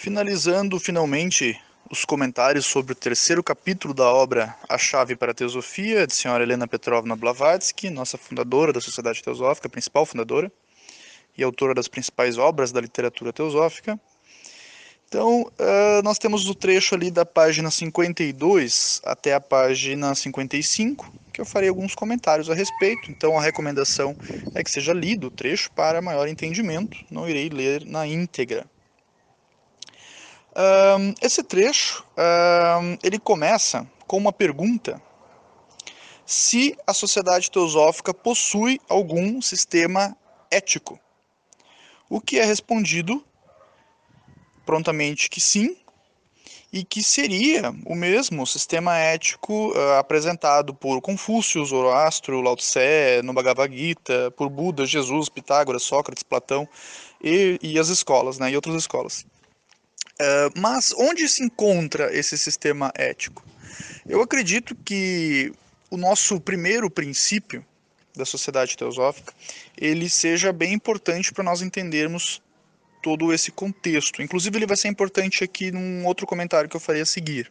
Finalizando finalmente os comentários sobre o terceiro capítulo da obra A Chave para a Teosofia, de senhora Helena Petrovna Blavatsky, nossa fundadora da Sociedade Teosófica, principal fundadora e autora das principais obras da literatura teosófica. Então, uh, nós temos o trecho ali da página 52 até a página 55, que eu farei alguns comentários a respeito. Então, a recomendação é que seja lido o trecho para maior entendimento, não irei ler na íntegra. Um, esse trecho um, ele começa com uma pergunta se a sociedade teosófica possui algum sistema ético. O que é respondido prontamente que sim, e que seria o mesmo sistema ético uh, apresentado por Confúcio, Zoroastro, Lao Tse, no Bhagavad Gita, por Buda, Jesus, Pitágoras, Sócrates, Platão e, e as escolas, né, e outras escolas. Uh, mas onde se encontra esse sistema ético? Eu acredito que o nosso primeiro princípio da sociedade teosófica ele seja bem importante para nós entendermos todo esse contexto. Inclusive ele vai ser importante aqui num outro comentário que eu farei a seguir.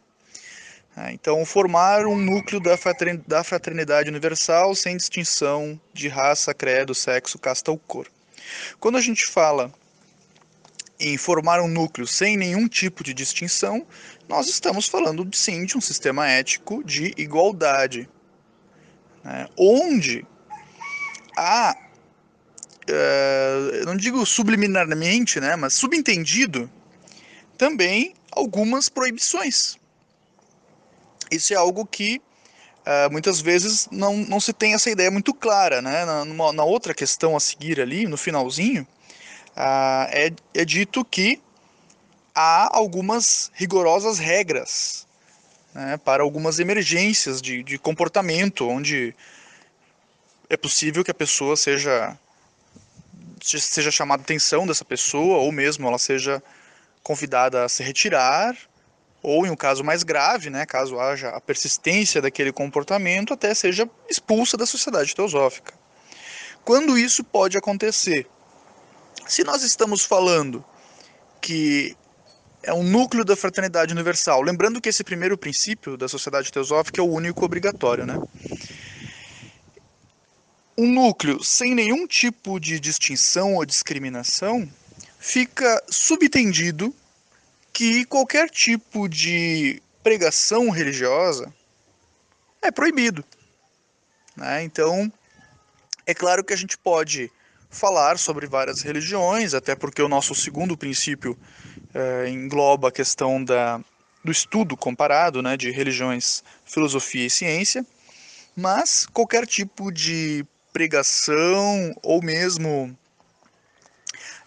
É, então, formar um núcleo da fraternidade universal sem distinção de raça, credo, sexo, casta ou cor. Quando a gente fala em formar um núcleo sem nenhum tipo de distinção, nós estamos falando sim de um sistema ético de igualdade, né? onde há, uh, não digo subliminarmente, né, mas subentendido, também algumas proibições. Isso é algo que uh, muitas vezes não, não se tem essa ideia muito clara. Né? Na, numa, na outra questão a seguir ali, no finalzinho, ah, é, é dito que há algumas rigorosas regras né, para algumas emergências de, de comportamento, onde é possível que a pessoa seja seja chamada atenção dessa pessoa ou mesmo ela seja convidada a se retirar ou em um caso mais grave, né, caso haja a persistência daquele comportamento, até seja expulsa da sociedade teosófica. Quando isso pode acontecer? Se nós estamos falando que é um núcleo da fraternidade universal, lembrando que esse primeiro princípio da sociedade teosófica é o único obrigatório, né? Um núcleo sem nenhum tipo de distinção ou discriminação fica subtendido que qualquer tipo de pregação religiosa é proibido. Né? Então, é claro que a gente pode falar sobre várias religiões, até porque o nosso segundo princípio é, engloba a questão da, do estudo comparado né, de religiões, filosofia e ciência, mas qualquer tipo de pregação ou mesmo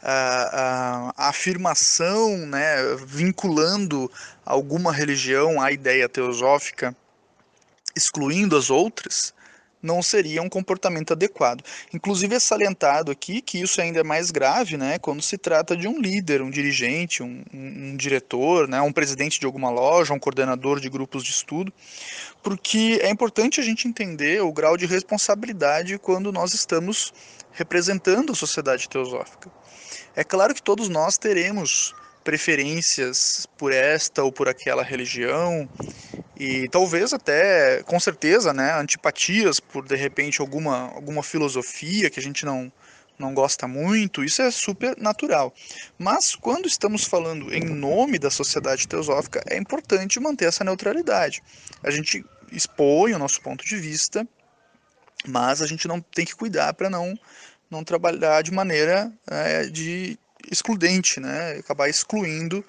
a, a, a, afirmação, né, vinculando alguma religião à ideia teosófica, excluindo as outras, não seria um comportamento adequado. Inclusive é salientado aqui que isso ainda é mais grave, né, quando se trata de um líder, um dirigente, um, um, um diretor, né, um presidente de alguma loja, um coordenador de grupos de estudo, porque é importante a gente entender o grau de responsabilidade quando nós estamos representando a sociedade teosófica. É claro que todos nós teremos preferências por esta ou por aquela religião e talvez até, com certeza, né, antipatias por de repente alguma, alguma filosofia que a gente não, não gosta muito, isso é super natural. Mas quando estamos falando em nome da sociedade teosófica, é importante manter essa neutralidade. A gente expõe o nosso ponto de vista, mas a gente não tem que cuidar para não, não trabalhar de maneira é, de excludente, né, acabar excluindo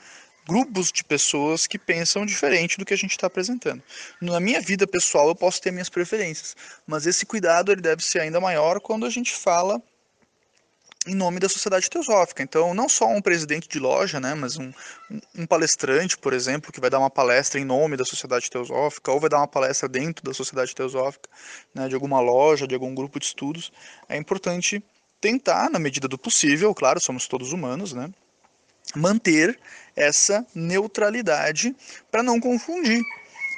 grupos de pessoas que pensam diferente do que a gente está apresentando. Na minha vida pessoal eu posso ter minhas preferências, mas esse cuidado ele deve ser ainda maior quando a gente fala em nome da sociedade teosófica. Então, não só um presidente de loja, né, mas um, um palestrante, por exemplo, que vai dar uma palestra em nome da sociedade teosófica, ou vai dar uma palestra dentro da sociedade teosófica, né, de alguma loja, de algum grupo de estudos, é importante tentar, na medida do possível, claro, somos todos humanos, né, manter essa neutralidade para não confundir.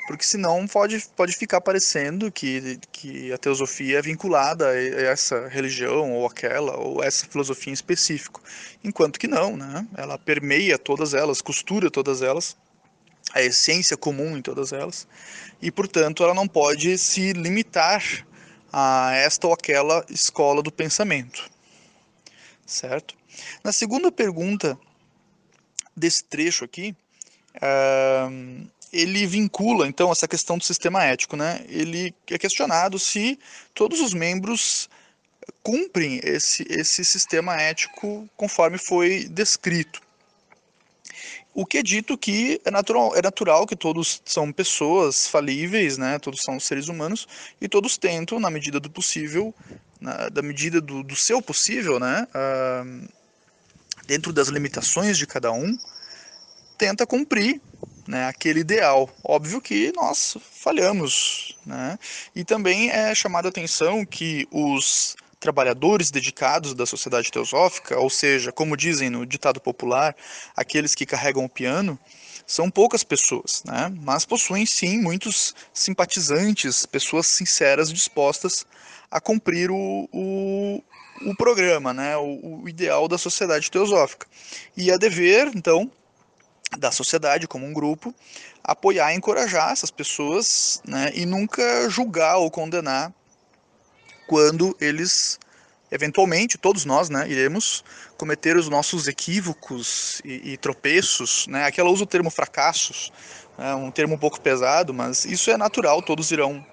porque senão pode, pode ficar parecendo que, que a teosofia é vinculada a essa religião ou aquela ou essa filosofia em específico, enquanto que não, né? Ela permeia todas elas, costura todas elas, a essência comum em todas elas, e portanto ela não pode se limitar a esta ou aquela escola do pensamento, certo? Na segunda pergunta desse trecho aqui, uh, ele vincula então essa questão do sistema ético, né? Ele é questionado se todos os membros cumprem esse, esse sistema ético conforme foi descrito. O que é dito que é natural, é natural que todos são pessoas falíveis, né? Todos são seres humanos e todos tentam, na medida do possível, na, da medida do, do seu possível, né? Uh, dentro das limitações de cada um, tenta cumprir né, aquele ideal. Óbvio que nós falhamos. Né? E também é chamada atenção que os trabalhadores dedicados da sociedade teosófica, ou seja, como dizem no ditado popular, aqueles que carregam o piano, são poucas pessoas, né? mas possuem sim muitos simpatizantes, pessoas sinceras dispostas a cumprir o, o, o programa, né? o, o ideal da sociedade teosófica. E é dever, então, da sociedade como um grupo, apoiar e encorajar essas pessoas né, e nunca julgar ou condenar quando eles, eventualmente, todos nós, né, iremos cometer os nossos equívocos e, e tropeços. Né, aqui usa o termo fracassos, né, um termo um pouco pesado, mas isso é natural, todos irão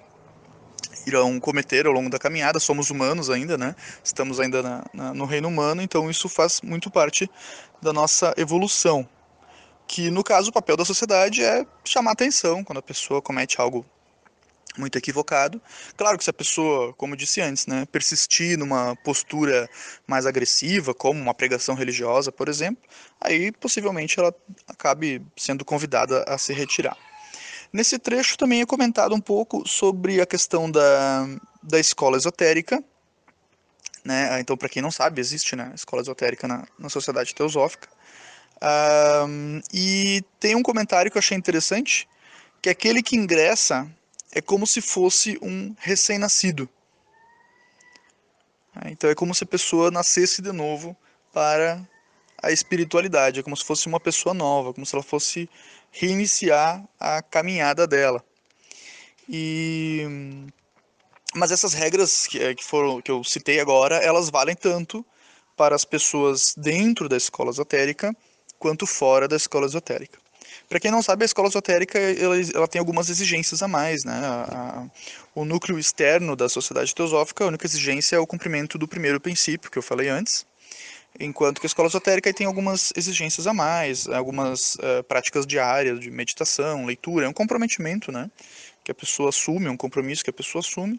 irão cometer ao longo da caminhada, somos humanos ainda, né? Estamos ainda na, na, no reino humano, então isso faz muito parte da nossa evolução que no caso o papel da sociedade é chamar atenção quando a pessoa comete algo muito equivocado. Claro que se a pessoa, como eu disse antes, né, persistir numa postura mais agressiva, como uma pregação religiosa, por exemplo, aí possivelmente ela acabe sendo convidada a se retirar. Nesse trecho também é comentado um pouco sobre a questão da, da escola esotérica. Né? Então, para quem não sabe, existe né, escola esotérica na, na sociedade teosófica. Um, e tem um comentário que eu achei interessante, que aquele que ingressa é como se fosse um recém-nascido. É, então é como se a pessoa nascesse de novo para a espiritualidade, é como se fosse uma pessoa nova, como se ela fosse reiniciar a caminhada dela. E mas essas regras que, que foram que eu citei agora, elas valem tanto para as pessoas dentro da escola esotérica quanto fora da escola esotérica. Para quem não sabe, a escola esotérica ela, ela tem algumas exigências a mais. Né? A, a, o núcleo externo da sociedade teosófica, a única exigência é o cumprimento do primeiro princípio, que eu falei antes, enquanto que a escola esotérica tem algumas exigências a mais, algumas uh, práticas diárias de meditação, leitura, é um comprometimento né? que a pessoa assume, um compromisso que a pessoa assume,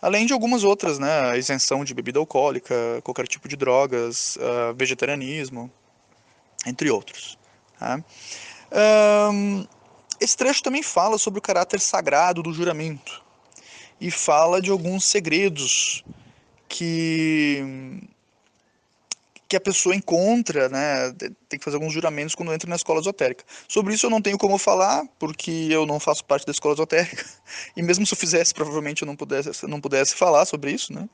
além de algumas outras, né? isenção de bebida alcoólica, qualquer tipo de drogas, uh, vegetarianismo, entre outros. Tá? Esse trecho também fala sobre o caráter sagrado do juramento e fala de alguns segredos que que a pessoa encontra, né, tem que fazer alguns juramentos quando entra na escola esotérica. Sobre isso eu não tenho como falar, porque eu não faço parte da escola esotérica, e mesmo se eu fizesse, provavelmente eu não pudesse, não pudesse falar sobre isso, né?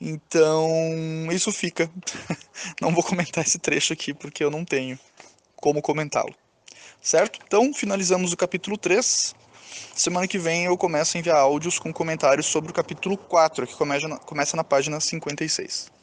Então, isso fica. Não vou comentar esse trecho aqui, porque eu não tenho como comentá-lo. Certo? Então, finalizamos o capítulo 3. Semana que vem eu começo a enviar áudios com comentários sobre o capítulo 4, que começa na, começa na página 56.